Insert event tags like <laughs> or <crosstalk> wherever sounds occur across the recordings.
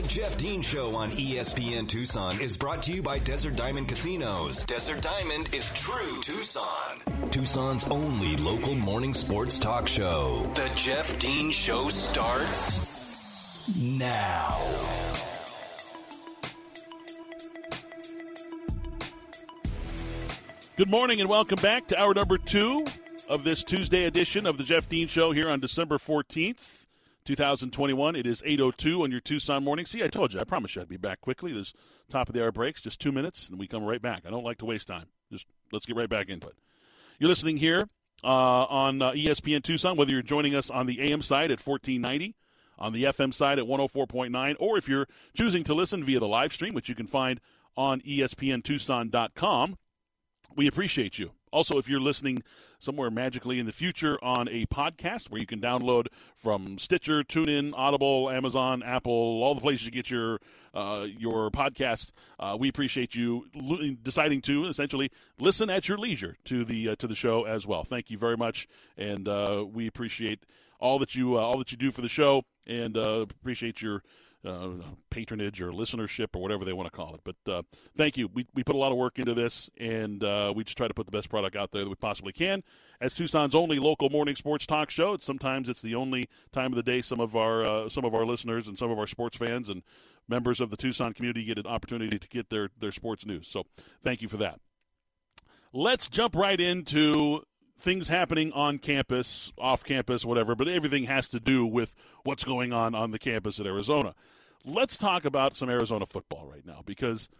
The Jeff Dean Show on ESPN Tucson is brought to you by Desert Diamond Casinos. Desert Diamond is true Tucson. Tucson's only local morning sports talk show. The Jeff Dean Show starts now. Good morning and welcome back to hour number two of this Tuesday edition of the Jeff Dean Show here on December 14th, 2021. It is 8.02 on your Tucson morning. See, I told you. I promised you I'd be back quickly. There's top of the hour breaks, just two minutes, and we come right back. I don't like to waste time. Just let's get right back into it. You're listening here uh, on uh, ESPN Tucson, whether you're joining us on the AM side at 1490, on the FM side at 104.9, or if you're choosing to listen via the live stream, which you can find on ESPNTucson.com. We appreciate you. Also, if you're listening somewhere magically in the future on a podcast where you can download from Stitcher, TuneIn, Audible, Amazon, Apple, all the places you get your uh, your podcast, uh, we appreciate you deciding to essentially listen at your leisure to the uh, to the show as well. Thank you very much, and uh, we appreciate all that you uh, all that you do for the show, and uh, appreciate your uh, patronage or listenership or whatever they want to call it. But uh, thank you. We, we put a lot of work into this, and uh, we just try to put the best product out there that we possibly can. As Tucson's only local morning sports talk show, sometimes it's the only time of the day some of our uh, some of our listeners and some of our sports fans and members of the Tucson community get an opportunity to get their their sports news. So thank you for that. Let's jump right into things happening on campus, off campus, whatever, but everything has to do with what's going on on the campus at Arizona. Let's talk about some Arizona football right now because,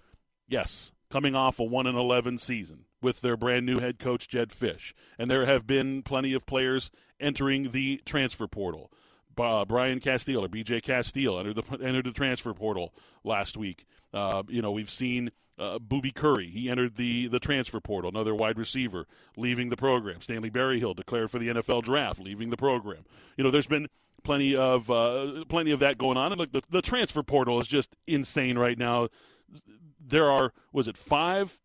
yes, coming off a 1 and 11 season with their brand new head coach, Jedd Fisch, and there have been plenty of players entering the transfer portal. Uh, Brian Casteel or BJ Casteel entered the <laughs> entered the transfer portal last week. Uh, you know, we've seen uh, Boobie Curry. He entered the the transfer portal. Another wide receiver leaving the program. Stanley Berryhill declared for the NFL draft, leaving the program. You know, there's been plenty of uh, plenty of that going on, and look, the, the transfer portal is just insane right now. There are was it five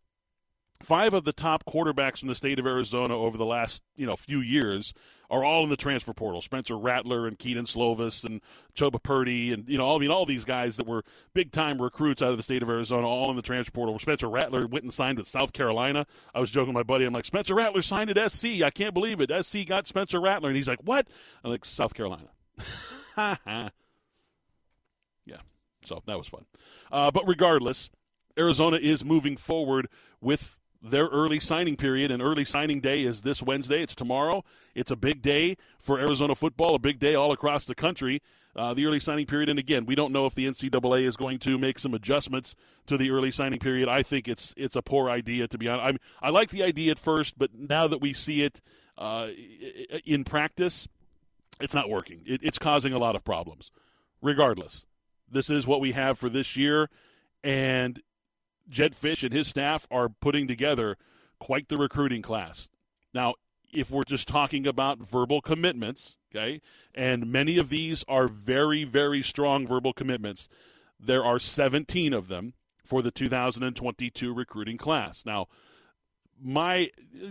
five of the top quarterbacks in the state of Arizona over the last you know few years are all in the transfer portal. Spencer Rattler and Kedon Slovis and Chubba Purdy and you know all I mean all these guys that were big time recruits out of the state of Arizona all in the transfer portal. Spencer Rattler went and signed with South Carolina. I was joking with my buddy. I'm like Spencer Rattler signed at SC. I can't believe it. SC got Spencer Rattler and he's like what? I'm like South Carolina. <laughs> yeah. So that was fun. Uh, but regardless, Arizona is moving forward with their early signing period and early signing day is this Wednesday. It's tomorrow. It's a big day for Arizona football, a big day all across the country. Uh, the early signing period, and again, we don't know if the NCAA is going to make some adjustments to the early signing period. I think it's it's a poor idea to be honest. I'm, I like the idea at first, but now that we see it uh, in practice, it's not working. It, it's causing a lot of problems. Regardless, this is what we have for this year, and Jedd Fisch and his staff are putting together quite the recruiting class. Now, if we're just talking about verbal commitments, okay, and many of these are very, very strong verbal commitments, there are 17 of them for the 2022 recruiting class. Now, my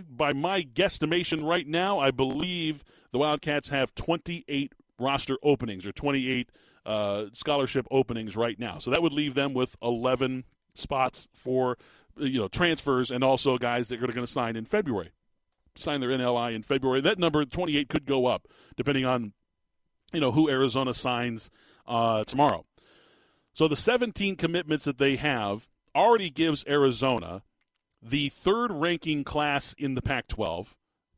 by my guesstimation right now, I believe the Wildcats have 28 roster openings or 28 uh, scholarship openings right now. So that would leave them with 11 spots for you know transfers and also guys that are going to sign in February, sign their NLI in February. That number 28 could go up depending on you know who Arizona signs uh, tomorrow. So the 17 commitments that they have already gives Arizona the third ranking class in the Pac-12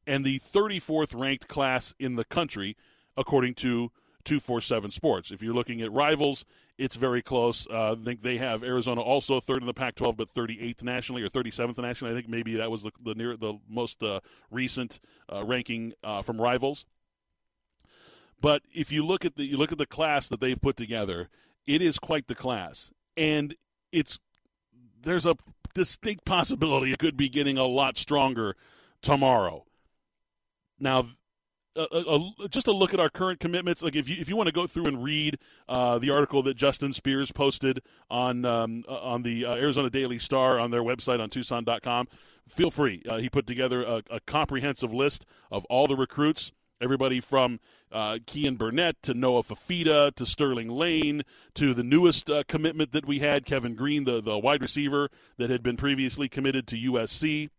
and the 34th ranked class in the country, according to 247 Sports. If you're looking at rivals, it's very close. Uh, I think they have Arizona also third in the Pac-12, but 38th nationally or 37th nationally. I think maybe that was the the, near, the most uh, recent uh, ranking uh, from rivals. But if you look at the you look at the class that they've put together, it is quite the class, and it's there's a distinct possibility it could be getting a lot stronger tomorrow. Now, a, a, just a look at our current commitments. Like if you if you want to go through and read uh, the article that Justin Spears posted on um, uh, on the uh, Arizona Daily Star on their website on Tucson.com, feel free. Uh, he put together a, a, comprehensive list of all the recruits Everybody from uh, Keyan Burnett to Noah Fifita to Sterling Lane to the newest uh, commitment that we had, Kevin Green, the, the wide receiver that had been previously committed to USC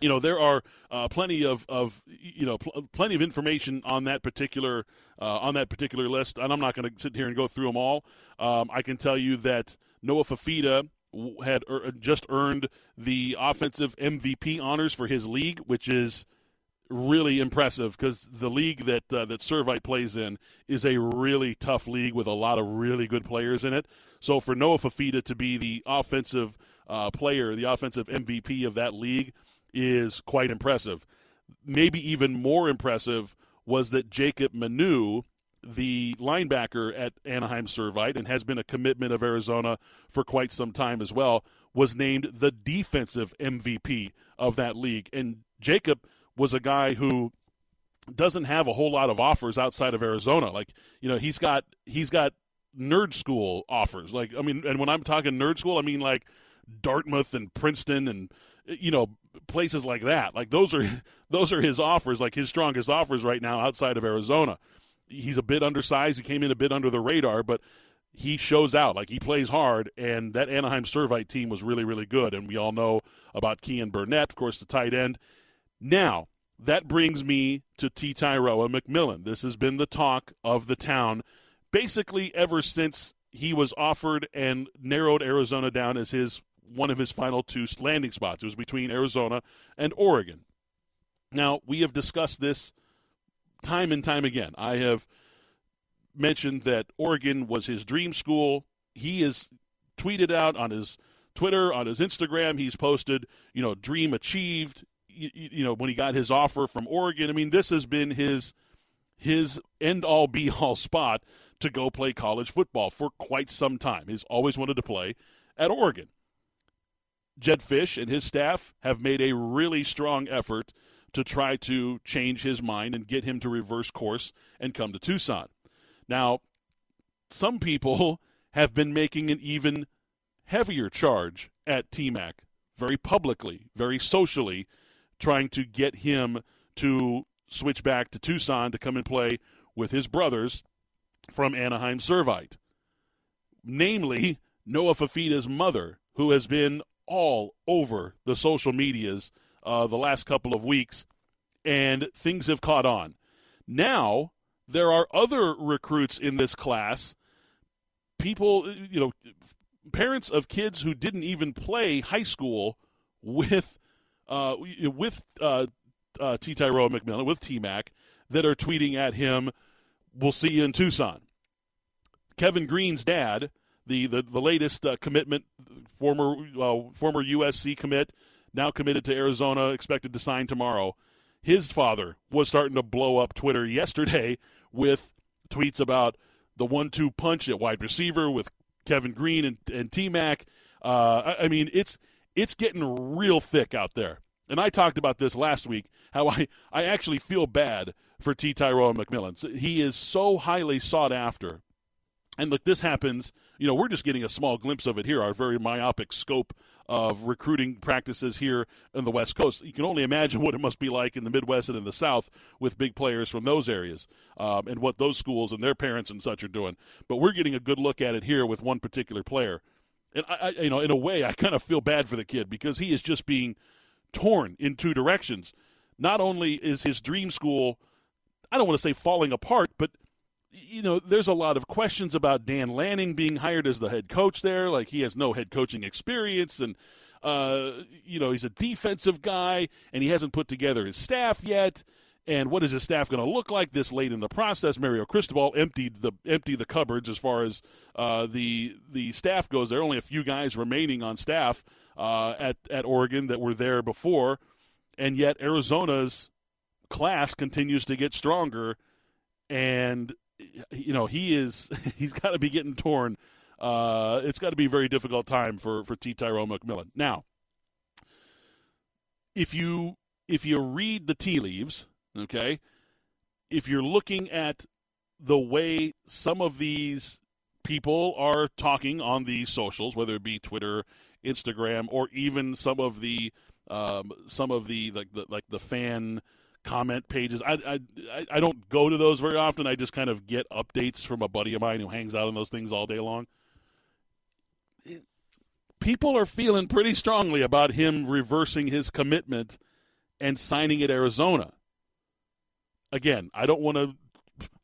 you know there are uh, plenty of, of you know pl- plenty of information on that particular uh, on that particular list, and I'm not going to sit here and go through them all. Um, I can tell you that Noah Fifita had er- just earned the offensive MVP honors for his league, which is really impressive because the league that uh, that Servite plays in is a really tough league with a lot of really good players in it. So for Noah Fifita to be the offensive uh, player, the offensive MVP of that league is quite impressive. Maybe even more impressive was that Jacob Manu, the linebacker at Anaheim Servite and has been a commitment of Arizona for quite some time as well, was named the defensive MVP of that league. And Jacob was a guy who doesn't have a whole lot of offers outside of Arizona. Like, you know, he's got he's got nerd school offers. Like, I mean, and when I'm talking nerd school, I mean like Dartmouth and Princeton and you know places like that. Like those are <laughs> those are his offers, like his strongest offers right now outside of Arizona. He's a bit undersized. He came in a bit under the radar, but he shows out. Like he plays hard, and that Anaheim Servite team was really, really good. And we all know about Keyan Burnett, of course, the tight end. Now that brings me to Tetairoa McMillan. This has been the talk of the town, basically ever since he was offered and narrowed Arizona down as his one of his final two landing spots. It was between Arizona and Oregon. Now, we have discussed this time and time again. I have mentioned that Oregon was his dream school. He has tweeted out on his Twitter, on his Instagram, he's posted, you know, dream achieved, you, you know, when he got his offer from Oregon. I mean, this has been his his end all <laughs> be all spot to go play college football for quite some time. He's always wanted to play at Oregon. Jedd Fisch and his staff have made a really strong effort to try to change his mind and get him to reverse course and come to Tucson. Now, some people <laughs> have been making an even heavier charge at TMAC, very publicly, very socially, trying to get him to switch back to Tucson to come and play with his brothers from Anaheim Servite. Namely, Noah Fifita's mother, who has been all over the social medias uh, the last couple of weeks, and things have caught on. Now, there are other recruits in this class, people, you know, parents of kids who didn't even play high school with uh, with uh, uh, Tetairoa McMillan, with T Mac, that are tweeting at him, We'll see you in Tucson. Kevin Green's dad the the, the latest uh, commitment, former uh, former USC commit, now committed to Arizona, expected to sign tomorrow. His father was starting to blow up Twitter yesterday <laughs> with tweets about the one-two punch at wide receiver with Kevin Green and, and T Mac. Uh, I, I mean, it's it's getting real thick out there. And I talked about this last week, how I, I actually feel bad for Tetairoa McMillan. He is so highly sought after and look, this happens, you know, we're just getting a small glimpse of it here, our very myopic scope of recruiting practices here in the West Coast. You can only imagine <laughs> what it must be like in the Midwest and in the South with big players from those areas um, and what those schools and their parents and such are doing. But we're getting a good look at it here with one particular player. And, I, I you know, in a way, I kind of feel bad for the kid because he is just being torn in two directions. Not only is his dream school, I don't want to say falling apart, but – you know, there's a lot of questions about Dan Lanning being hired as the head coach there. Like he has no head coaching experience, and uh, you know he's a defensive guy, and he hasn't put together his staff yet. And what is his staff going to look like this late in the process? Mario Cristobal emptied the emptied the cupboards as far as uh, the the staff goes. There are only a few guys remaining on staff uh, at at Oregon that were there before, and yet Arizona's class continues to get stronger. And you know, he is <laughs> he's got to be getting torn. Uh, it's got to be a very difficult time for for Tetairoa McMillan. Now, if you if you read the tea leaves, okay, if you're looking at the way some of these people are talking on the socials, whether it be Twitter, Instagram, or even some of the um, some of the like the like the fan comment pages. I, I I don't go to those very often. I just kind of get updates from a buddy of mine who hangs out on those things all day long. People are feeling pretty strongly about him reversing his commitment and signing at Arizona. Again, I don't want to.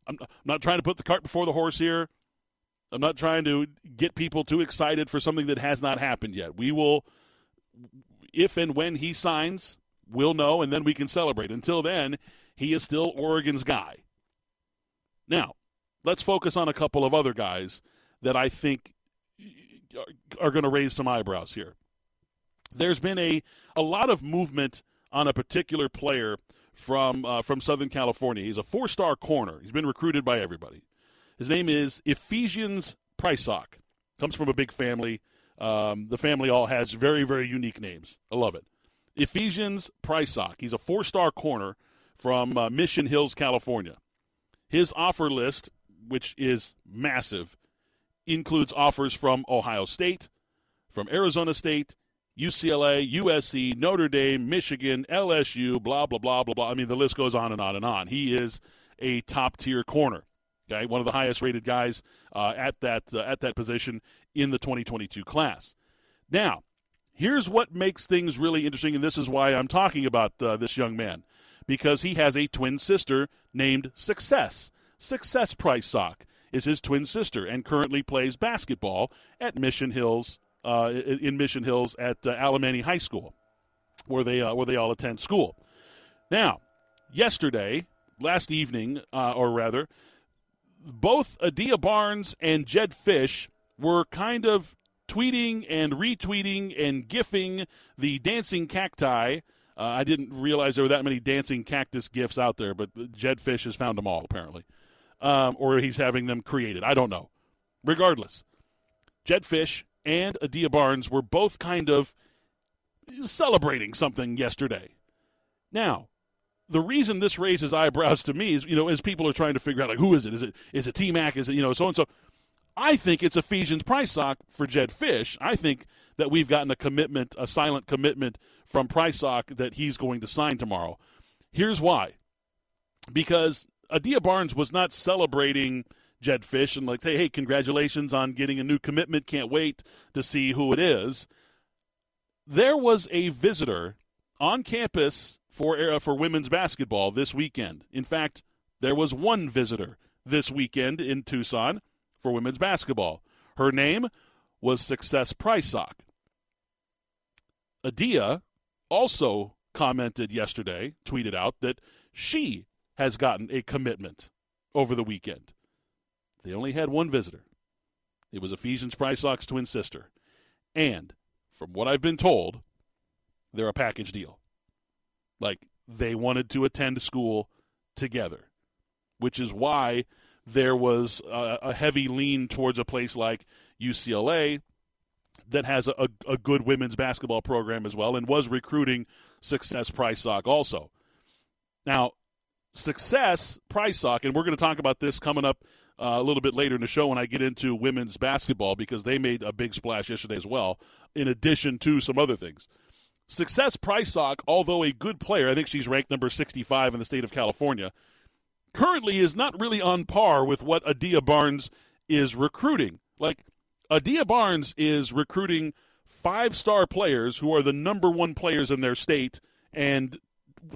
I'm not trying to put the cart before the horse here. I'm not trying to get people too excited for something that has not happened yet. We will, if and when he signs, we'll know, and then we can celebrate. Until then, he is still Oregon's guy. Now, let's focus on a couple of other guys that I think are going to raise some eyebrows here. There's been a, a lot of movement on a particular player from uh, from Southern California. He's a four star corner. He's been recruited by everybody. His name is Ephesians Prysock. Comes from a big family. Um, the family all has very very unique names. I love it. Ephesians Prysock. He's a four star corner from uh, Mission Hills, California. His offer list, which is massive, includes offers from Ohio State, from Arizona State, UCLA, USC, Notre Dame, Michigan, LSU, blah, blah, blah, blah, blah. I mean, the list goes on and on and on. He is a top tier corner. Okay, one of the highest rated guys uh, at that uh, at that position in the 2022 class. Now, here's what makes things really interesting, and this is why I'm talking about uh, this young man, because he has a twin sister named Success. Success Prysock is his twin sister and currently plays basketball at Mission Hills uh, in Mission Hills at uh, Alemany High School, where they uh, where they all attend school. Now, yesterday, last evening, uh, or rather, both Adia Barnes and Jedd Fisch were kind of tweeting and retweeting and gifting the dancing cacti. Uh, I didn't realize there were that many dancing cactus gifs out there, but Jedd Fisch has found them all apparently, um, or he's having them created. I don't know. Regardless, Jedd Fisch and Adia Barnes were both kind of celebrating something yesterday. Now, the reason this raises eyebrows to me is, you know, as people are trying to figure out, like, who is it? Is it is it T Mac? Is it you know so and so? I think it's Ephesians Prysock for Jedd Fisch. I think that we've gotten a commitment, a silent commitment from Prysock that he's going to sign tomorrow. Here's why: because Adia Barnes was not celebrating Jedd Fisch and like say, hey, congratulations on getting a new commitment. Can't wait to see who it is. There was a visitor on campus for uh, for women's basketball this weekend. In fact, there was one visitor this weekend in Tucson for women's basketball. Her name was Success Prysock. Adia also commented yesterday, tweeted out that she has gotten a commitment over the weekend. They only had one visitor. It was Ephesians Prysock's twin sister. And from what I've been told, they're a package deal. Like they wanted to attend school together, which is why there was a, a heavy lean towards a place like UCLA that has a, a, good women's basketball program as well and was recruiting Success Prysock also. Now, Success Prysock, and we're going to talk about this coming up uh, a little bit later in the show when I get into women's basketball because they made a big splash yesterday as well, in addition to some other things. Success Prysock, although a good player, I think she's ranked number 65 in the state of California, currently is not really on par with what Adia Barnes is recruiting. Like, Adia Barnes is recruiting five star players who are the number one players in their state and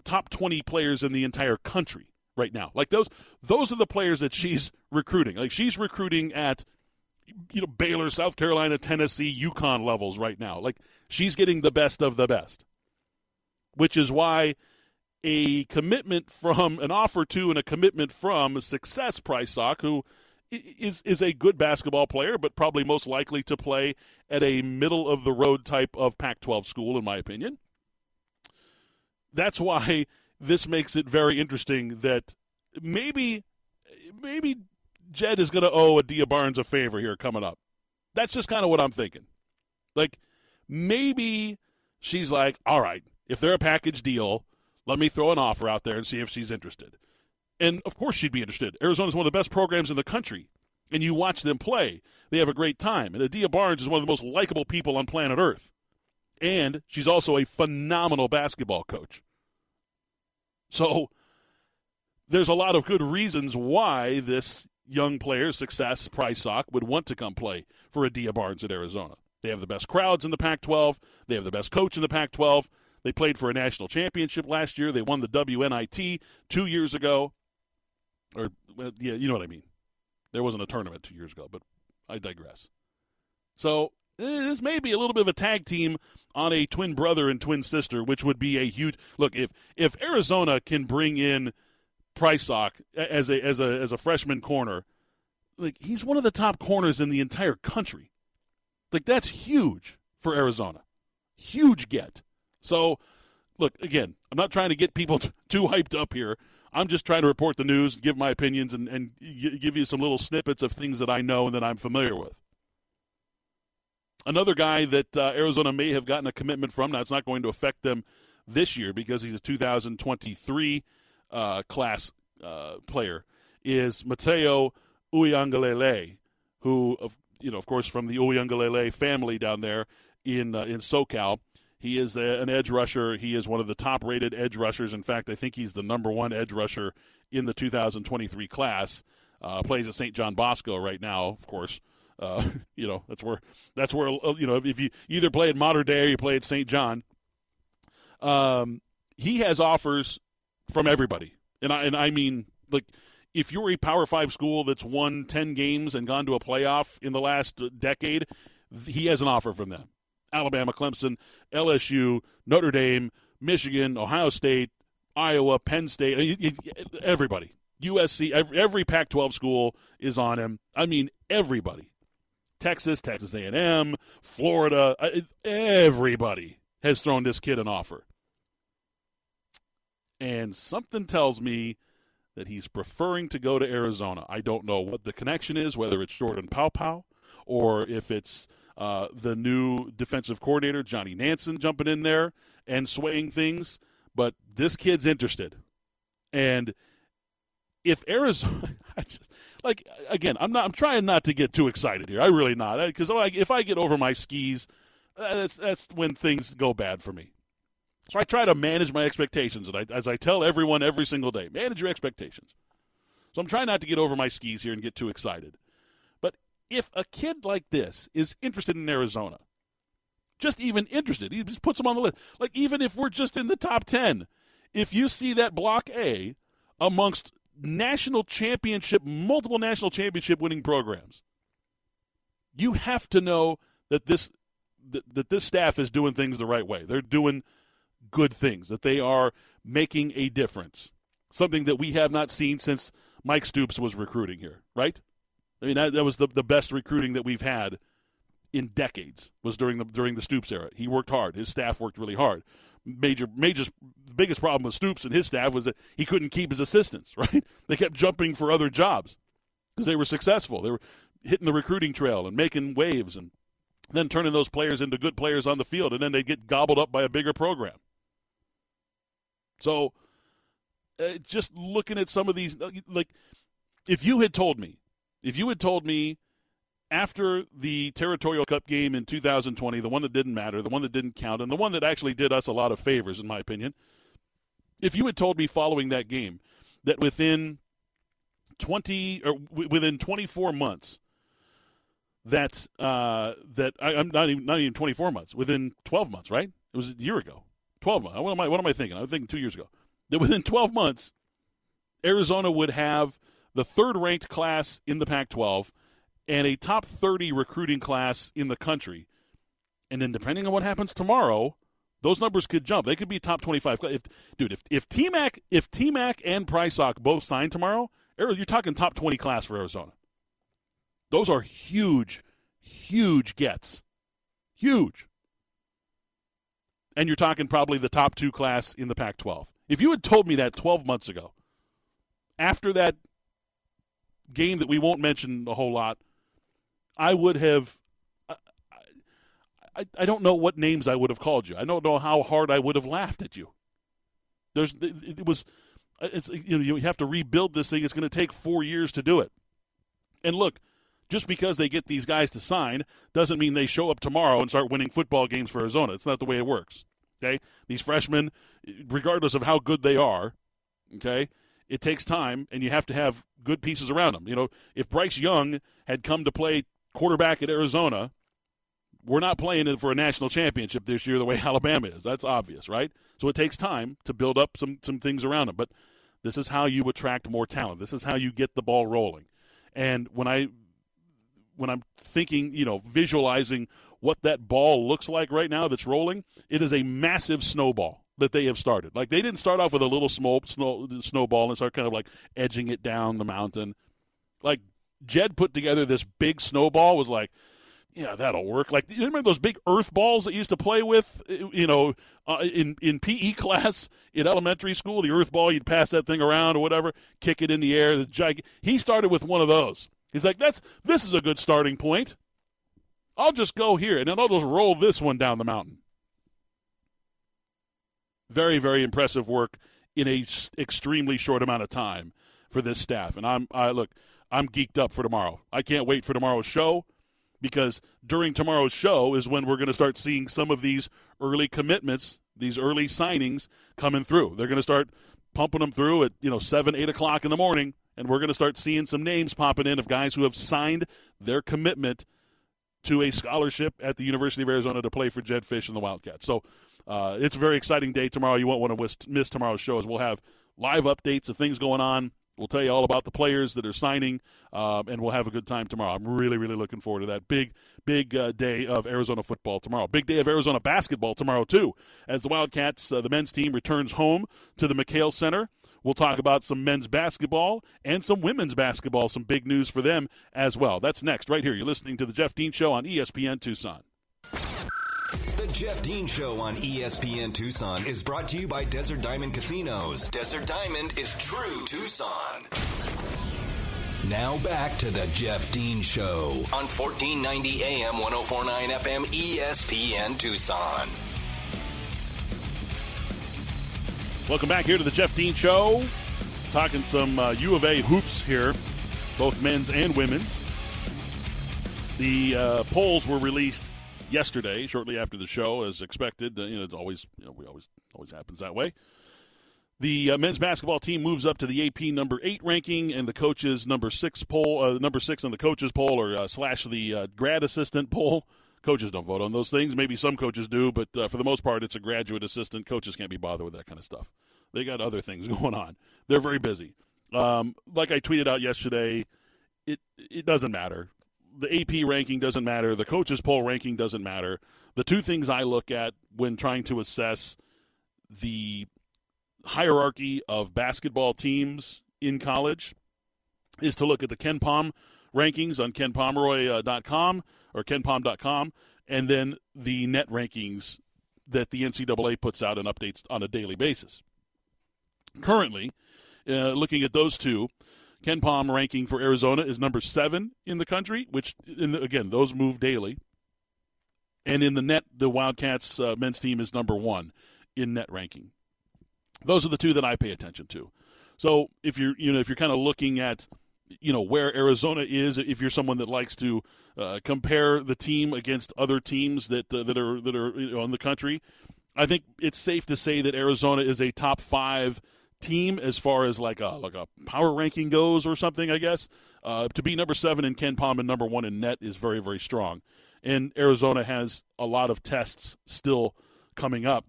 top 20 players in the entire country right now. Like those those are the players that she's recruiting. Like she's recruiting at you know Baylor, South Carolina, Tennessee, UConn levels right now. Like she's getting the best of the best. Which is why a commitment from an offer to and a commitment from a Success Prysock, who is is a good basketball player, but probably most likely to play at a middle of the road type of Pac-12 school, in my opinion. That's why this makes it very interesting that maybe maybe Jed is going to owe Adia Barnes a favor here coming up. That's just kind of what I'm thinking. Like maybe she's like, all right, if they're a package deal, let me throw an offer out there and see if she's interested. And of course she'd be interested. Arizona's one of the best programs in the country. And you watch them play, they have a great time. And Adia Barnes is one of the most likable people on planet Earth. And she's also a phenomenal basketball coach. So there's a lot of good reasons why this young player, success, Prysock, would want to come play for Adia Barnes at Arizona. They have the best crowds in the Pac 12, they have the best coach in the Pac 12. They played for a national championship last year. They won the WNIT two years ago. Or, yeah, you know what I mean. There wasn't a tournament two years ago, but I digress. So eh, this may be a little bit of a tag team on a twin brother and twin sister, which would be a huge look. If if Arizona can bring in Prysock as a as a as a freshman corner, like he's one of the top corners in the entire country. Like that's huge for Arizona, huge get. So, look again. I'm not trying to get people <laughs> t- too hyped up here. I'm just trying to report the news, give my opinions, and, and give you some little snippets of things that I know and that I'm familiar with. Another guy that uh, Arizona may have gotten a commitment from. Now, it's not going to affect them this year because he's a 2023 uh, class uh, player. Is Matayo Uiagalelei, who, you know, of course, from the Uiagalelei family down there in uh, in SoCal. He is a, an edge rusher. He is one of the top-rated edge rushers. In fact, I think he's the number one edge rusher in the 2023 class. Uh, plays at St. John Bosco right now, of course. Uh, <laughs> you know, that's where that's where uh, you know if you either play at Mater Dei or you play at St. John. Um, he has offers from everybody, and I and I mean like if you're a Power Five school that's won ten games and gone to a playoff in the last decade, he has an offer from them. Alabama, Clemson, LSU, Notre Dame, Michigan, Ohio State, Iowa, Penn State, everybody. USC, every Pac-12 school is on him. I mean, everybody. Texas, Texas A&M, Florida, everybody has thrown this kid an offer. And something tells me that he's preferring to go to Arizona. I don't know what the connection is, whether it's Jordan Paopao or if it's uh, the new defensive coordinator, Johnny Nansen, jumping in there and swaying things. But this kid's interested. And if Arizona, <laughs> just, like again, I'm not. I'm trying not to get too excited here. I really not because if I get over my skis, uh, that's that's when things go bad for me. So I try to manage my expectations, and I, as I tell everyone every single day, manage your expectations. So I'm trying not to get over my skis here and get too excited. If a kid like this is interested in Arizona, just even interested, he just puts them on the list. Like even if we're just in the top ten, if you see that block A amongst national championship, multiple national championship winning programs. You have to know that this that, that this staff is doing things the right way. They're doing good things. That they are making a difference. Something that we have not seen since Mike Stoops was recruiting here, right? I mean that, that was the, the best recruiting that we've had in decades was during the during the Stoops era. He worked hard. His staff worked really hard major major the biggest problem with Stoops and his staff was that he couldn't keep his assistants, <laughs> right? They kept jumping for other jobs because they were successful. They were hitting the recruiting trail and making waves and then turning those players into good players on the field and then they get gobbled up by a bigger program. So uh, just looking at some of these like if you had told me if you had told me after the Territorial Cup game in 2020, the one that didn't matter, the one that didn't count, and the one that actually did us a lot of favors, in my opinion, if you had told me following that game that within 20 or within 24 months that uh, that I, am not even not even 24 months within 12 months, right? It was a year ago, 12 months. What am I? What am I thinking? I'm thinking two years ago. That within 12 months, Arizona would have the third ranked class in the Pac-12 and a top 30 recruiting class in the country. And then depending on what happens tomorrow, those numbers could jump. They could be top 25. If, dude, if if T-Mac, if T-Mac and Prysock both sign tomorrow, you're talking top 20 class for Arizona. Those are huge, huge gets. Huge. And you're talking probably the top two class in the Pac 12. If you had told me that 12 months ago, after that game that we won't mention a whole lot I would have. I, I don't know what names I would have called you. I don't know how hard I would have laughed at you. There's it, it was it's you know you have to rebuild this thing. It's going to take four years to do it. And look, just because they get these guys to sign doesn't mean they show up tomorrow and start winning football games for Arizona. It's not the way it works. Okay, these freshmen, regardless of how good they are, okay, it takes time, and you have to have good pieces around him. You know, if Bryce Young had come to play quarterback at Arizona, we're not playing for a national championship this year the way <laughs> Alabama is. That's obvious, right? So it takes time to build up some some things around him. But this is how you attract more talent. This is how you get the ball rolling. And when I when I'm thinking, you know, visualizing what that ball looks like right now that's rolling, it is a massive snowball that they have started. Like they didn't start off with a little small snow, snowball and start kind of like edging it down the mountain. Like Jed put together this big snowball was like, yeah, that'll work. Like you remember those big earth balls that you used to play with, you know, uh, in in PE <laughs> class in elementary school. The earth ball, you'd pass that thing around or whatever, kick it in the air. The gig- he started with one of those. He's like, that's this is a good starting point. I'll just go here and then I'll just roll this one down the mountain. Very, very impressive work in a s- extremely short amount of time for this staff. And I'm, I look, I'm geeked up for tomorrow. I can't wait for tomorrow's show because during tomorrow's show is when we're going to start seeing some of these early commitments, these early signings coming through. They're going to start pumping them through at you know seven, eight o'clock in the morning, and we're going to start seeing some names popping in of guys who have signed their commitment to a scholarship at the University of Arizona to play for Jedd Fisch and the Wildcats. So uh, it's a very exciting day tomorrow. You won't want to miss tomorrow's show as we'll have live updates of things going on. We'll tell you all about the players that are signing, um, and we'll have a good time tomorrow. I'm really, really looking forward to that big, big uh, day of Arizona football tomorrow. Big day of Arizona basketball tomorrow too, as the Wildcats, uh, the men's team, returns home to the McKale Center. We'll talk about some men's basketball and some women's basketball. Some big news for them as well. That's next, right here. You're listening to the Jeff Dean Show on ESPN Tucson. Jeff Dean Show on ESPN Tucson is brought to you by Desert Diamond Casinos. Desert Diamond is true Tucson. Now back to the Jeff Dean Show on 1490 AM 1049 FM ESPN Tucson. Welcome back here to the Jeff Dean Show. Talking some uh, U of A hoops here, both men's and women's. The uh, polls were released yesterday, shortly after the show, as expected. Uh, you know, it's always, you know, we always always happens that way. The uh, men's basketball team moves up to the AP number eight ranking, and the coaches number six poll, uh, number six on the coaches poll, or uh, slash the uh, grad assistant poll. Coaches don't vote on those things. Maybe some coaches do, but uh, for the most part, it's a graduate assistant. Coaches can't be bothered with that kind of stuff. They got other things <laughs> going on. They're very busy. Um, like I tweeted out yesterday, it it doesn't matter the AP ranking doesn't matter. The coaches poll ranking doesn't matter. The two things I look at when trying to assess the hierarchy of basketball teams in college is to look at the KenPom rankings on kenpomeroy.com or kenpom.com and then the net rankings that the NCAA puts out and updates on a daily basis. Currently, uh, looking at those two, KenPom ranking for Arizona is number seven in the country, which, the, again, those move daily. And in the net, the Wildcats uh, men's team is number one in net ranking. Those are the two that I pay attention to. So if you're, you know, if you're kind of looking at, you know, where Arizona is, if you're someone that likes to uh, compare the team against other teams that uh, that are that are you know, in the country, I think it's safe to say that Arizona is a top five team as far as like a like a power ranking goes or something. I guess uh, to be number seven in KenPom and number one in net is very very strong. And Arizona has a lot of tests still coming up.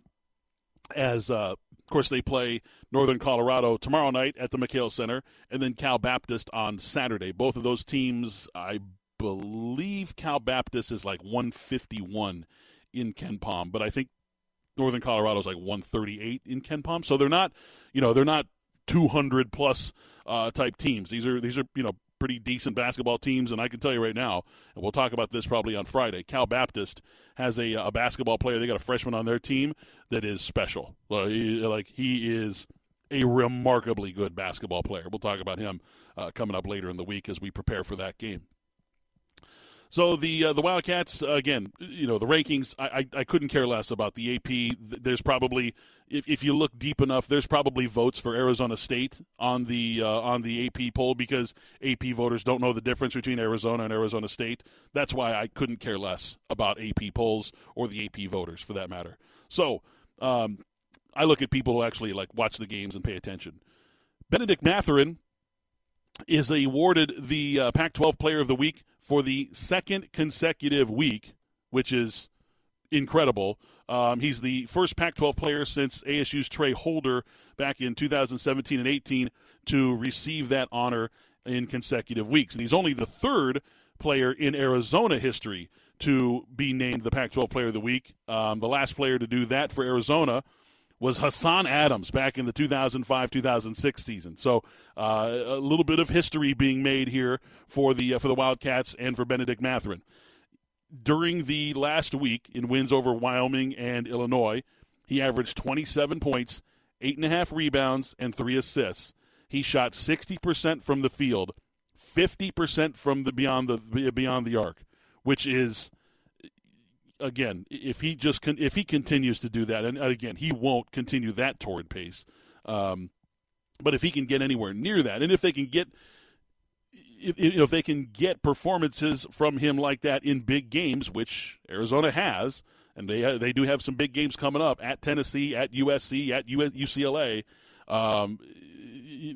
As uh, of course they play Northern Colorado tomorrow night at the McKale Center, and then Cal Baptist on Saturday. Both of those teams, I believe, Cal Baptist is like 151 in KenPom, but I think Northern Colorado is like 138 in KenPom. So they're not, you know, they're not 200 plus uh, type teams. These are these are you know pretty decent basketball teams, and I can tell you right now, and we'll talk about this probably on Friday. Cal Baptist has a, a basketball player. They got a freshman on their team that is special. Like he, like he is a remarkably good basketball player. We'll talk about him uh, coming up later in the week as we prepare for that game. So the uh, the Wildcats again, you know the rankings. I, I, I couldn't care less about the AP. There's probably if, if you look deep enough, there's probably votes for Arizona State on the uh, on the AP poll because AP voters don't know the difference between Arizona and Arizona State. That's why I couldn't care less about AP polls or the AP voters for that matter. So um, I look at people who actually like watch the games and pay attention. Benedict Mathurin is awarded the uh, Pac 12 Player of the Week for the second consecutive week, which is incredible. Um, he's the first Pac 12 player since ASU's Tra Holder back in 2017 and 18 to receive that honor in consecutive weeks. And he's only the third player in Arizona history to be named the Pac 12 Player of the Week. Um, the last player to do that for Arizona was Hassan Adams back in the 2005 2006 season. So uh, a little bit of history being made here for the uh, for the Wildcats and for Benedict Mathurin. During the last week in wins over Wyoming and Illinois, he averaged 27 points, eight and a half rebounds, and three assists. He shot 60% from the field, 50% from the beyond the beyond the arc, which is again, if he just con- if he continues to do that, and again, he won't continue that torrid pace. Um, but if he can get anywhere near that, and if they can get if, if they can get performances from him like that in big games, which Arizona has, and they they do have some big games coming up at Tennessee, at USC, at UCLA. Um,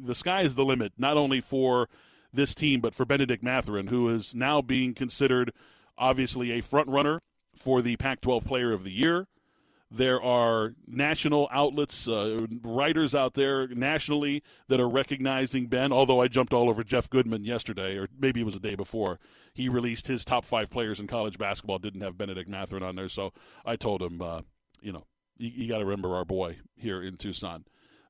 the sky is the limit, not only for this team, but for Benedict Mathurin, who is now being considered obviously a front runner for the Pac 12 Player of the Year. There are national outlets, uh, writers out there nationally that are recognizing Ben. Although I jumped all over Jeff Goodman yesterday, or maybe it was the day before, he released his top five players in college basketball. Didn't have Benedict Mathurin on there, so I told him, uh, you know, you, you got to remember our boy here in Tucson.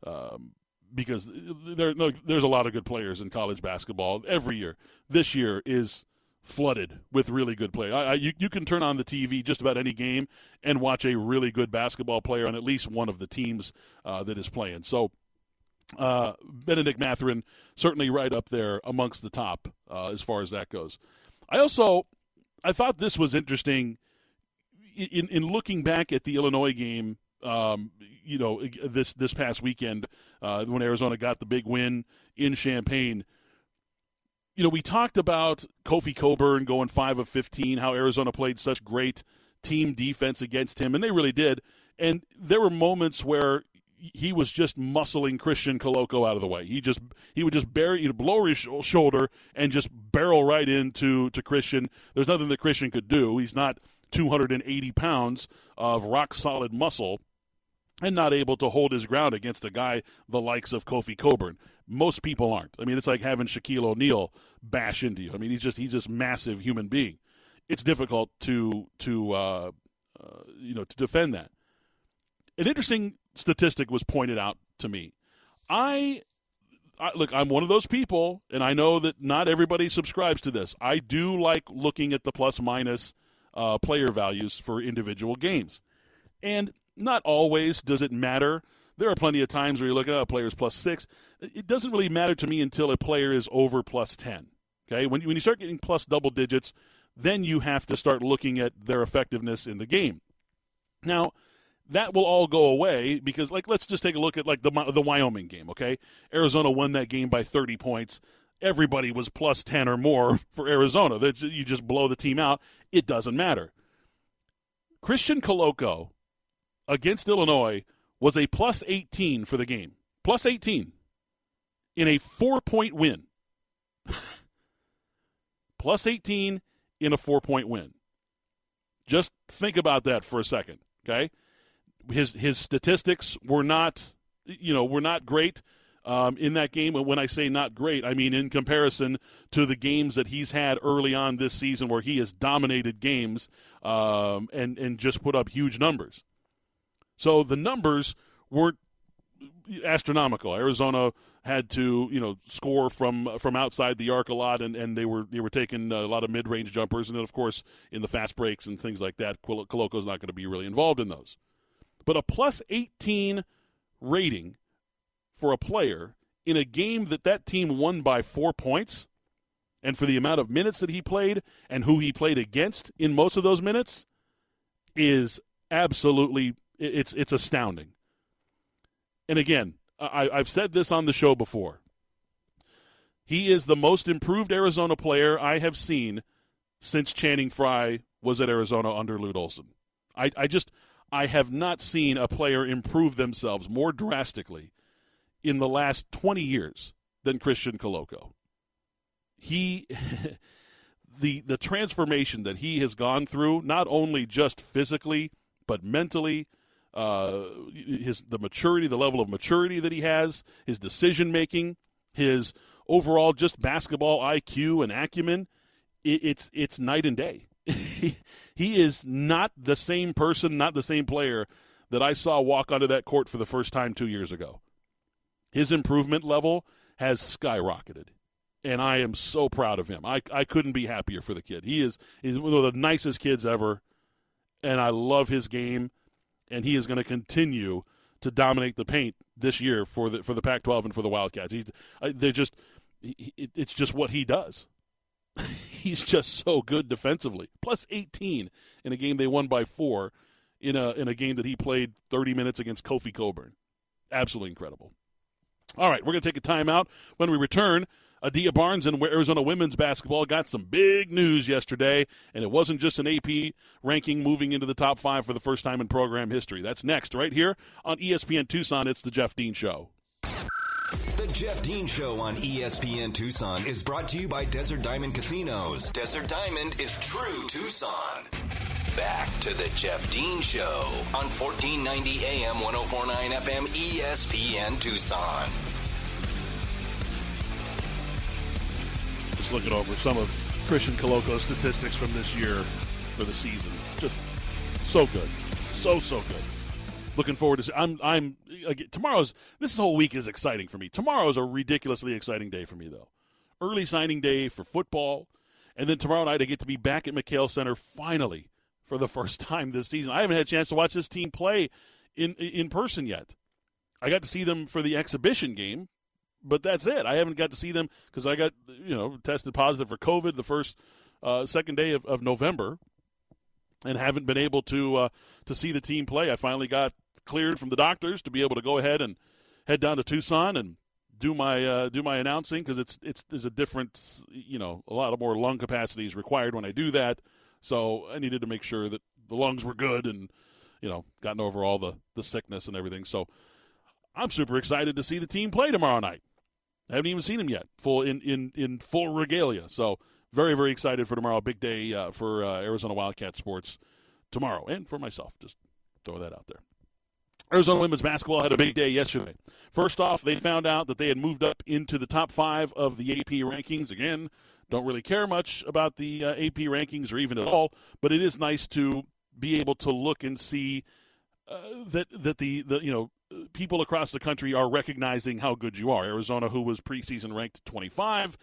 Um, because there, there's a lot of good players in college basketball every year. This year is flooded with really good play. I, I, you, you can turn on the TV just about any game and watch a really good basketball player on at least one of the teams uh, that is playing. So, uh, Benedict Mathurin certainly right up there amongst the top uh, as far as that goes. I also I thought this was interesting in in looking back at the Illinois game. Um, you know, this this past weekend uh, when Arizona got the big win in Champaign you know, we talked about Kofi Cockburn going 5 of 15, how Arizona played such great team defense against him, and they really did. And there were moments where he was just muscling Christian Koloko out of the way. He just he would just bury, he'd blow his shoulder and just barrel right into to Christian. There's nothing that Christian could do. He's not 280 pounds of rock solid muscle and not able to hold his ground against a guy the likes of Kofi Cockburn. Most people aren't. I mean, it's like having Shaquille O'Neal bash into you. I mean, he's just he's just massive human being. It's difficult to to uh, uh, you know to defend that. An interesting statistic was pointed out to me. I, I look, I'm one of those people, and I know that not everybody subscribes to this. I do like looking at the plus minus uh, player values for individual games, and not always does it matter. There are plenty of times where you look at oh, a player's plus six. It doesn't really matter to me until a player is over plus 10. Okay, when, when you start getting plus double digits, then you have to start looking at their effectiveness in the game. Now, that will all go away because, like, let's just take a look at like the the Wyoming game. Okay, Arizona won that game by 30 points. Everybody was plus 10 or more <laughs> for Arizona. That you just blow the team out. It doesn't matter. Christian Koloko against Illinois was a plus 18 for the game. Plus 18 in a four point win. <laughs> plus 18 in a four point win. Just think about that for a second, okay? His his statistics were not, you know, were not great um, in that game. And when I say not great, I mean in comparison to the games that he's had early on this season, where he has dominated games um, and and just put up huge numbers. So the numbers weren't astronomical. Arizona had to, you know, score from from outside the arc a lot, and, and they were they were taking a lot of mid range jumpers, and then of course in the fast breaks and things like that, Koloko's not going to be really involved in those. But a plus 18 rating for a player in a game that that team won by four points, and for the amount of minutes that he played and who he played against in most of those minutes, is absolutely it's it's astounding. And again, I, I've said this on the show before. He is the most improved Arizona player I have seen since Channing Frye was at Arizona under Lute Olson. I, I just I have not seen a player improve themselves more drastically in the last 20 years than Christian Koloko. He <laughs> the the transformation that he has gone through, not only just physically but mentally, uh, his the maturity, the level of maturity that he has, his decision making, his overall just basketball IQ and acumen, it, it's it's night and day. <laughs> he, he is not the same person, not the same player that I saw walk onto that court for the first time two years ago. His improvement level has skyrocketed and I am so proud of him. I, I couldn't be happier for the kid. He is he's one of the nicest kids ever, and I love his game, and he is going to continue to dominate the paint this year for the for the Pac-12 and for the Wildcats. They're just it's just what he does. <laughs> He's just so good defensively. Plus 18 in a game they won by four, in a in a game that he played 30 minutes against Kofi Cockburn. Absolutely incredible. All right, we're going to take a timeout. When we return, Adia Barnes and Arizona women's basketball got some big news yesterday, and it wasn't just an AP ranking moving into the top five for the first time in program history. That's next, right here on ESPN Tucson. It's the Jeff Dean Show. The Jeff Dean Show on ESPN Tucson is brought to you by Desert Diamond Casinos. Desert Diamond is true Tucson. Back to the Jeff Dean Show on 1490 AM 1049 FM ESPN Tucson. Looking over some of Christian Koloko's statistics from this year for the season. Just so good, so so good. Looking forward to. See, I'm I'm again, tomorrow's. This whole week is exciting for me. Tomorrow is a ridiculously exciting day for me though. Early signing day for football, and then tomorrow night I get to be back at McKale Center finally for the <laughs> first time this season. I haven't had a chance to watch this team play in in person yet. I got to see them for the exhibition game but that's it. I haven't got to see them because I got you know tested positive for COVID the first uh, second day of, of November, and haven't been able to uh, to see the team play. I finally got cleared from the doctors to be able to go ahead and head down to Tucson and do my uh, do my announcing because it's it's there's a different you know a lot of more lung capacity is required when I do that. So I needed to make sure that the lungs were good and you know gotten over all the the sickness and everything. So I'm super excited to see the team play tomorrow night. I haven't even seen him yet, full in, in, in full regalia. So very very excited for tomorrow. Big day uh, for uh, Arizona Wildcat sports tomorrow, and for myself. Just throw that out there. Arizona women's basketball had a big day yesterday. First off, they found out that they had moved up into the top five of the AP rankings. Again, don't really care much about the uh, AP rankings or even at all, but it is nice to be able to look and see uh, that that the, the you know people across the country are recognizing how good you are. Arizona, who was preseason ranked 25,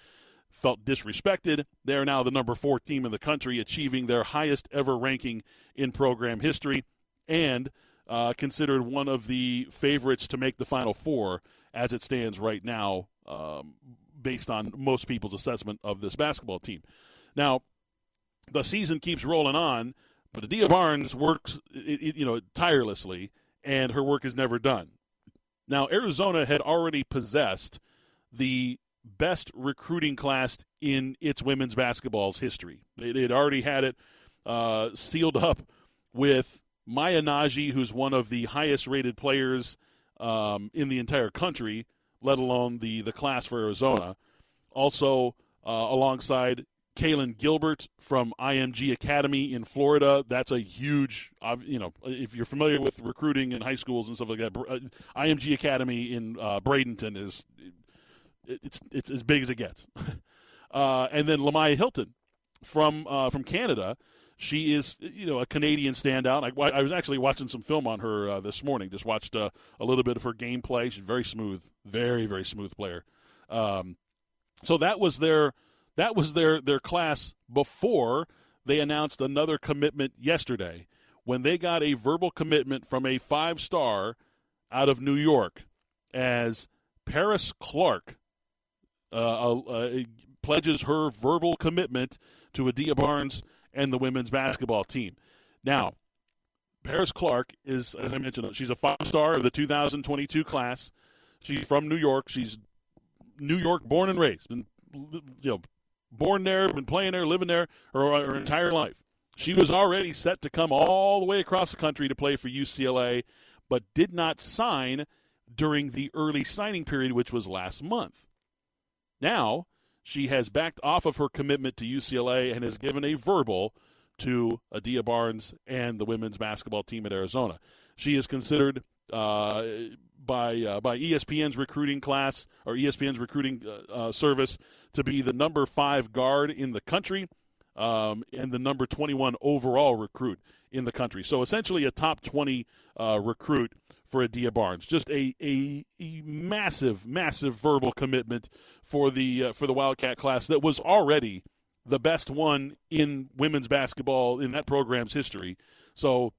felt disrespected. They are now the number four team in the country, achieving their highest ever ranking in program history, and uh, considered one of the favorites to make the Final Four as it stands right now, um, based on most people's assessment of this basketball team. Now, the season keeps rolling on, but Adia Barnes works, you know, tirelessly and her work is never done. Now, Arizona had already possessed the best recruiting class in its women's basketball's history. It had already had it uh, sealed up with Maya Nnaji, who's one of the highest rated players um, in the entire country, let alone the, the class for Arizona. Also, uh, alongside Kailyn Gilbert from IMG Academy in Florida. That's a huge, you know, if you're familiar with recruiting in high schools and stuff like that, uh, IMG Academy in uh, Bradenton is it's it's as big as it gets. <laughs> uh, and then Lemyah Hylton from uh, from Canada. She is, you know, a Canadian standout. I, I was actually watching some film on her uh, this morning. Just watched uh, a little bit of her gameplay. She's very smooth, very very smooth player. Um, so that was their that was their, their class before they announced another commitment yesterday when they got a verbal commitment from a five star out of New York as Paris Clark uh, uh, uh, pledges her verbal commitment to Adia Barnes and the women's basketball team. Now, Paris Clark is, as I mentioned, she's a five star of the 2022 class. She's from New York. She's New York born and raised, you know born there, been playing there, living there her, her entire life. She was already set to come all the way across the country to play for UCLA, but did not sign during the early signing period, which was last month. Now, she has backed off of her commitment to UCLA and has given a verbal to Adia Barnes and the women's basketball team at Arizona. She is considered uh, by uh, by ESPN's recruiting class or ESPN's recruiting uh, uh, service to be the number five guard in the country um, and the number 21 overall recruit in the country. So essentially, a top 20 uh, recruit for Adia Barnes. Just a, a, a massive, massive verbal commitment for the uh, for the Wildcat class that was already the best one in women's basketball in that program's history. So,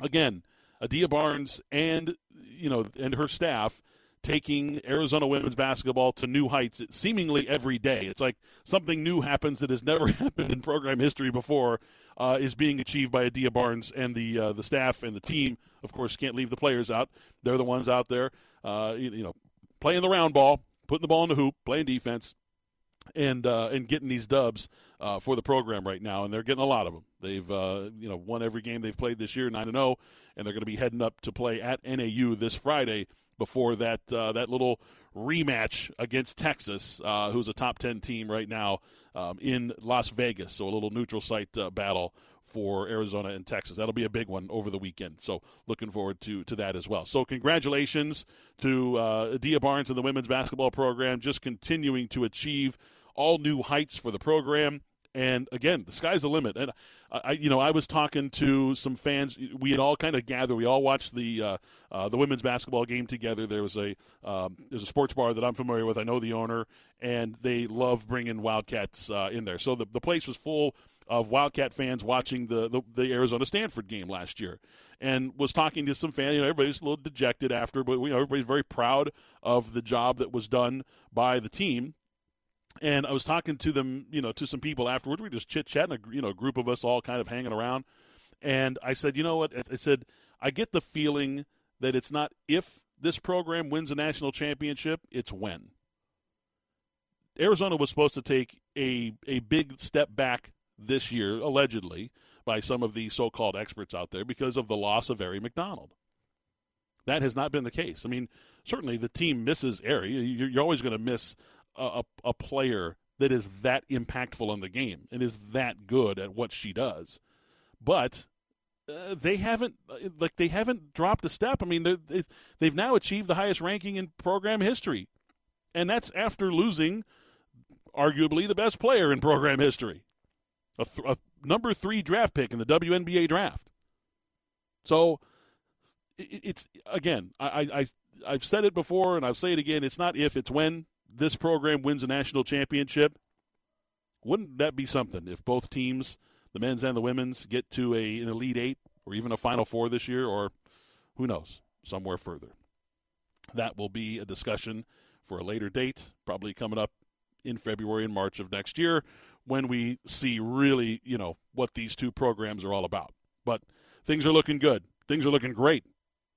again, Adia Barnes and you know and her staff taking Arizona women's basketball to new heights seemingly every day. It's like something new happens that has never <laughs> happened in program history before uh, is being achieved by Adia Barnes and the uh, the staff and the team. Of course, can't leave the players out. They're the ones out there, uh, you, you, know, playing the round ball, putting the ball in the hoop, playing defense, and uh, and getting these dubs uh, for the program right now, and they're getting a lot of them. They've uh, you know won every game they've played this year, nine and zero, oh, and they're going to be heading up to play at NAU this Friday before that uh, that little rematch against Texas, uh, who's a top ten team right now um, in Las Vegas. So a little neutral site uh, battle for Arizona and Texas. That'll be a big one over the weekend. So looking forward to to that as well. So congratulations to uh, Adia Barnes and the women's basketball program, just continuing to achieve all new heights for the program. And again, the sky's the limit. And I, you know, I was talking to some fans. We had all kind of gathered. We all watched the uh, uh, the women's basketball game together. There was a um, there's a sports bar that I'm familiar with. I know the owner, and they love bringing Wildcats uh, in there. So the the place was full of Wildcat fans watching the, the, the Arizona Stanford game last year, and was talking to some fans. You know, everybody's a little dejected after, but you know, everybody's very proud of the job that was done by the team and I was talking to them, you know, to some people afterward. We just chit chatting, you know, a group of us all kind of hanging around. And I said, you know what? I said, I get the feeling that it's not if this program wins a national championship, it's when. Arizona was supposed to take a, a big step back this year, allegedly, by some of the so called experts out there because of the loss of Aari McDonald. That has not been the case. I mean, certainly the team misses Aari. You're always going to miss a, a player that is that impactful in the game and is that good at what she does. But uh, they haven't like they haven't dropped a step. I mean, they've now achieved the highest ranking in program history, and that's after losing arguably the best player in program history, a, th- a number three draft pick in the WNBA draft. So it's again, I, I I've said it before and I'll say it again. It's not if, it's when this program wins a national championship, wouldn't that be something if both teams, the men's and the women's, get to a an elite eight or even a final four this year, or who knows, somewhere further? That will be a discussion for a later date, probably coming up in February and March of next year when we see really, you know, what these two programs are all about. But things are looking good. Things are looking great.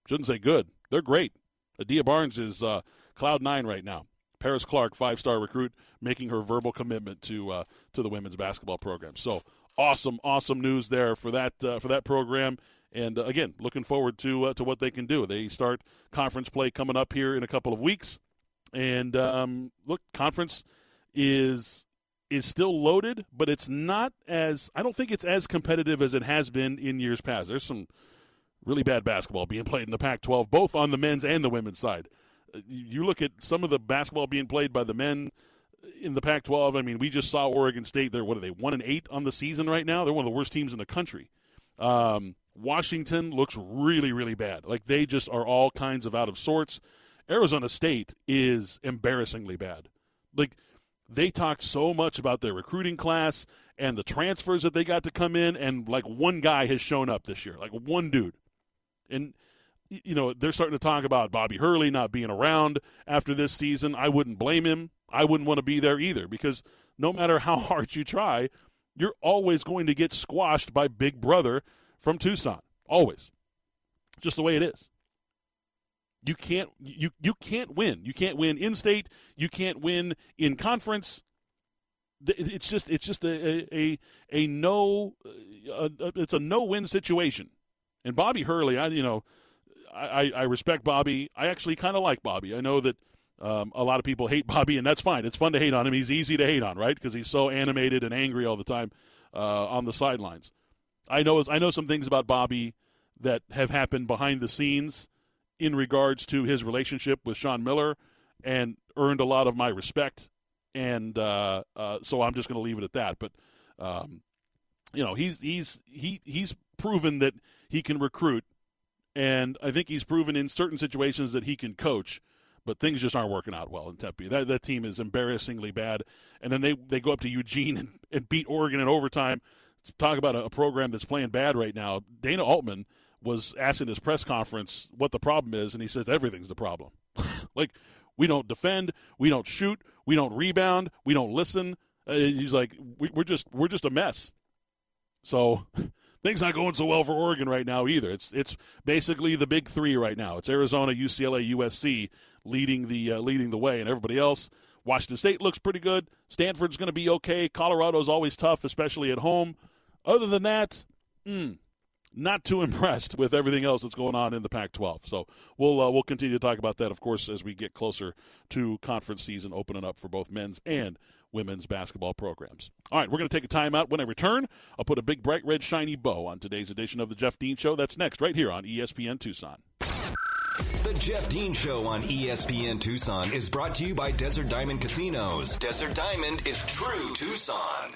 Shouldn't say good. They're great. Adia Barnes is uh, cloud nine right now. Paris Clark, five star recruit, making her verbal commitment to uh, to the women's basketball program. So awesome, awesome news there for that uh, for that program. And uh, again, looking forward to uh, to what they can do. They start conference play coming up here in a couple of weeks, and um, look, conference is is still loaded, but it's not as I don't think it's as competitive as it has been in years past. There's some really bad basketball being played in the Pac-12, both on the men's and the women's side you look at some of the basketball being played by the men in the Pac-12. I mean, we just saw Oregon State. They're what are they one and eight on the season right now? They're one of the worst teams in the country. Um, Washington looks really, really bad. Like they just are all kinds of out of sorts. Arizona State is embarrassingly bad. Like they talked so much about their recruiting class and the transfers that they got to come in, and like one guy has shown up this year, like one dude, and you know, they're starting to talk about Bobby Hurley not being around after this season. I wouldn't blame him. I wouldn't want to be there either because no matter how <laughs> hard you try, you're always going to get squashed by Big Brother from Tucson. Always. Just the way it is. You can't you you can't win. You can't win in state. You can't win in conference. It's just it's just a a a, no uh, a, it's a no win situation. And Bobby Hurley, I you know I, I respect Bobby. I actually kind of like Bobby. I know that um, a lot of people hate Bobby, and that's fine. It's fun to hate on him. He's easy to hate on, right? Because he's so animated and angry all the time uh, on the sidelines. I know I know some things about Bobby that have happened behind the scenes in regards to his relationship with Sean Miller, and earned a lot of my respect. And uh, uh, so I'm just going to leave it at that. But um, you know, he's he's he he's proven that he can recruit, and I think he's proven in certain situations that he can coach but things just aren't working out well in Tempe. That that team is embarrassingly bad, and then they they go up to Eugene and, and beat Oregon in overtime. Talk about a, a, program that's playing bad right now. Dana Altman was asked in his press conference what the problem is, and he says everything's the problem. <laughs> like we don't defend, we don't shoot, we don't rebound, we don't listen. Uh, he's like we, we're just we're just a mess. So <laughs> things not going so well for Oregon right now either. It's it's basically the big three right now. It's Arizona, UCLA, USC leading the uh, leading the way, and everybody else. Washington State looks pretty good. Stanford's going to be okay. Colorado's always tough, especially at home. Other than that, mm, not too <laughs> impressed with everything else that's going on in the Pac-12. So we'll uh, we'll continue to talk about that, of course, as we get closer to conference season opening up for both men's and women's basketball programs. All right, we're going to take a timeout. When I return, I'll put a big, bright, red, shiny bow on today's edition of the Jeff Dean Show. That's next, right here on ESPN Tucson. The Jeff Dean Show on ESPN Tucson is brought to you by Desert Diamond Casinos. Desert Diamond is true Tucson.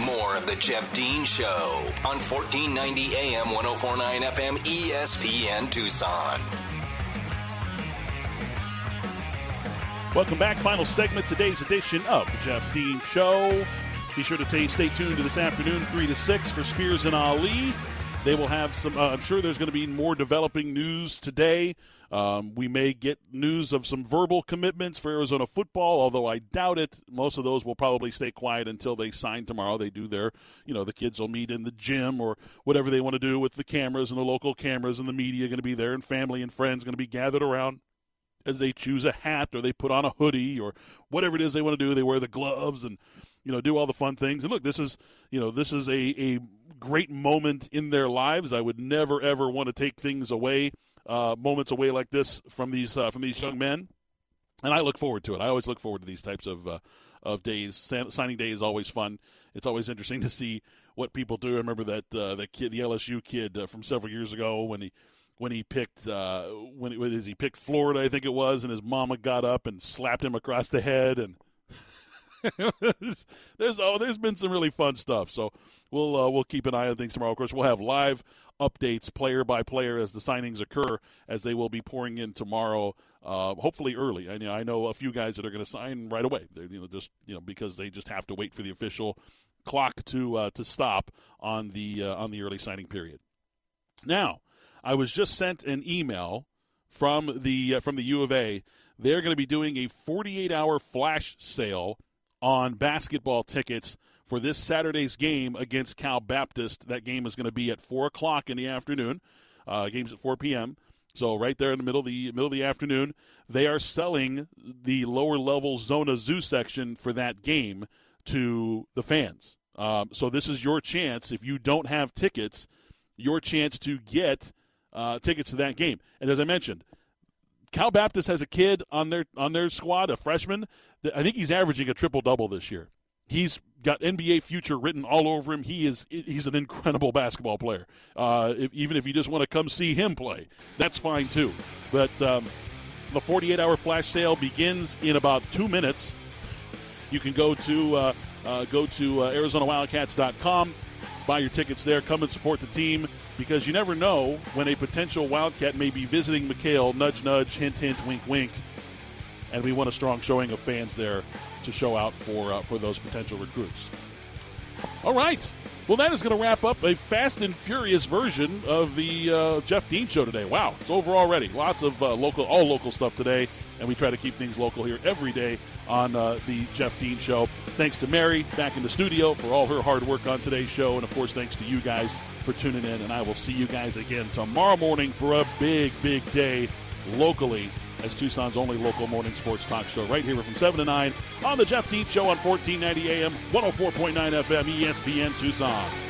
More of the Jeff Dean Show on 1490 AM 1049 FM ESPN Tucson. Welcome back. Final segment, today's edition of the Jeff Dean Show. Be sure to t- stay tuned to this afternoon, 3 to 6 for Spears and Ali. They will have some, uh, I'm sure there's going to be more developing news today. Um, we may get news of some verbal commitments for Arizona football, although I doubt it. Most of those will probably stay quiet until they sign tomorrow. They do their, you know, the kids will meet in the gym or whatever they want to do with the cameras and the local cameras and the media going to be there and family and friends going to be gathered around as they choose a hat or they put on a hoodie or whatever it is they want to do. They wear the gloves and you know do all the fun things. And look, this is you know this is a a great moment in their lives. I would never ever want to take things away, uh, moments away like this from these uh, from these young men. And I look forward to it. I always look forward to these types of uh, of days. Signing day is always fun. It's always interesting to see what people do. I remember that uh, that kid, the LSU kid uh, from several years ago, when he when he picked uh, when, he, he picked Florida, I think it was, and his mama got up and slapped him across the head, and <laughs> there's oh, there's been some really fun stuff. So we'll uh, we'll keep an eye on things tomorrow. Of course, we'll have live updates player by player as the signings occur, as they will be pouring in tomorrow. Uh, hopefully early. I know I know a few guys that are going to sign right away. They're, you know, just you know because they just have to wait for the official clock to uh, to stop on the uh, on the early signing period. Now I was just sent an email from the uh, from the U of A. They're going to be doing a 48 hour flash sale on basketball tickets for this Saturday's game against Cal Baptist. That game is going to be at four o'clock in the afternoon. Uh, games at 4 p.m. So right there in the middle of the middle of the afternoon, they are selling the lower level Zona Zoo section for that game to the fans. Um, so this is your chance if you don't have tickets, your chance to get uh, tickets to that game. And as I mentioned, Cal Baptist has a kid on their on their squad, a freshman. I think he's averaging a triple double this year. He's got NBA future written all over him. He is he's an incredible <laughs> basketball player. Uh, if, even if you just want to come see him play, that's fine too. But um, the 48 hour flash sale begins in about two minutes. You can go to uh, uh, go to uh, ArizonaWildcats.com, buy your tickets there, come and support the team because you never know when a potential Wildcat may be visiting McKale. Nudge, nudge, hint, hint, wink, wink. And we want a strong showing of fans there to show out for uh, for those potential recruits. All right. Well, that is going to wrap up a fast and furious version of the uh, Jeff Dean Show today. Wow, it's over already. Lots of uh, local, all local stuff today, and we try to keep things local here every day on uh, the Jeff Dean Show. Thanks to Mary back in the studio for all her hard work on today's show, and of course, thanks to you guys for tuning in. And I will see you guys again tomorrow morning for a big, big day locally as Tucson's only local morning sports talk show right here from 7 to 9 on the Jeff Dean Show on 1490 AM, 104.9 FM, ESPN Tucson.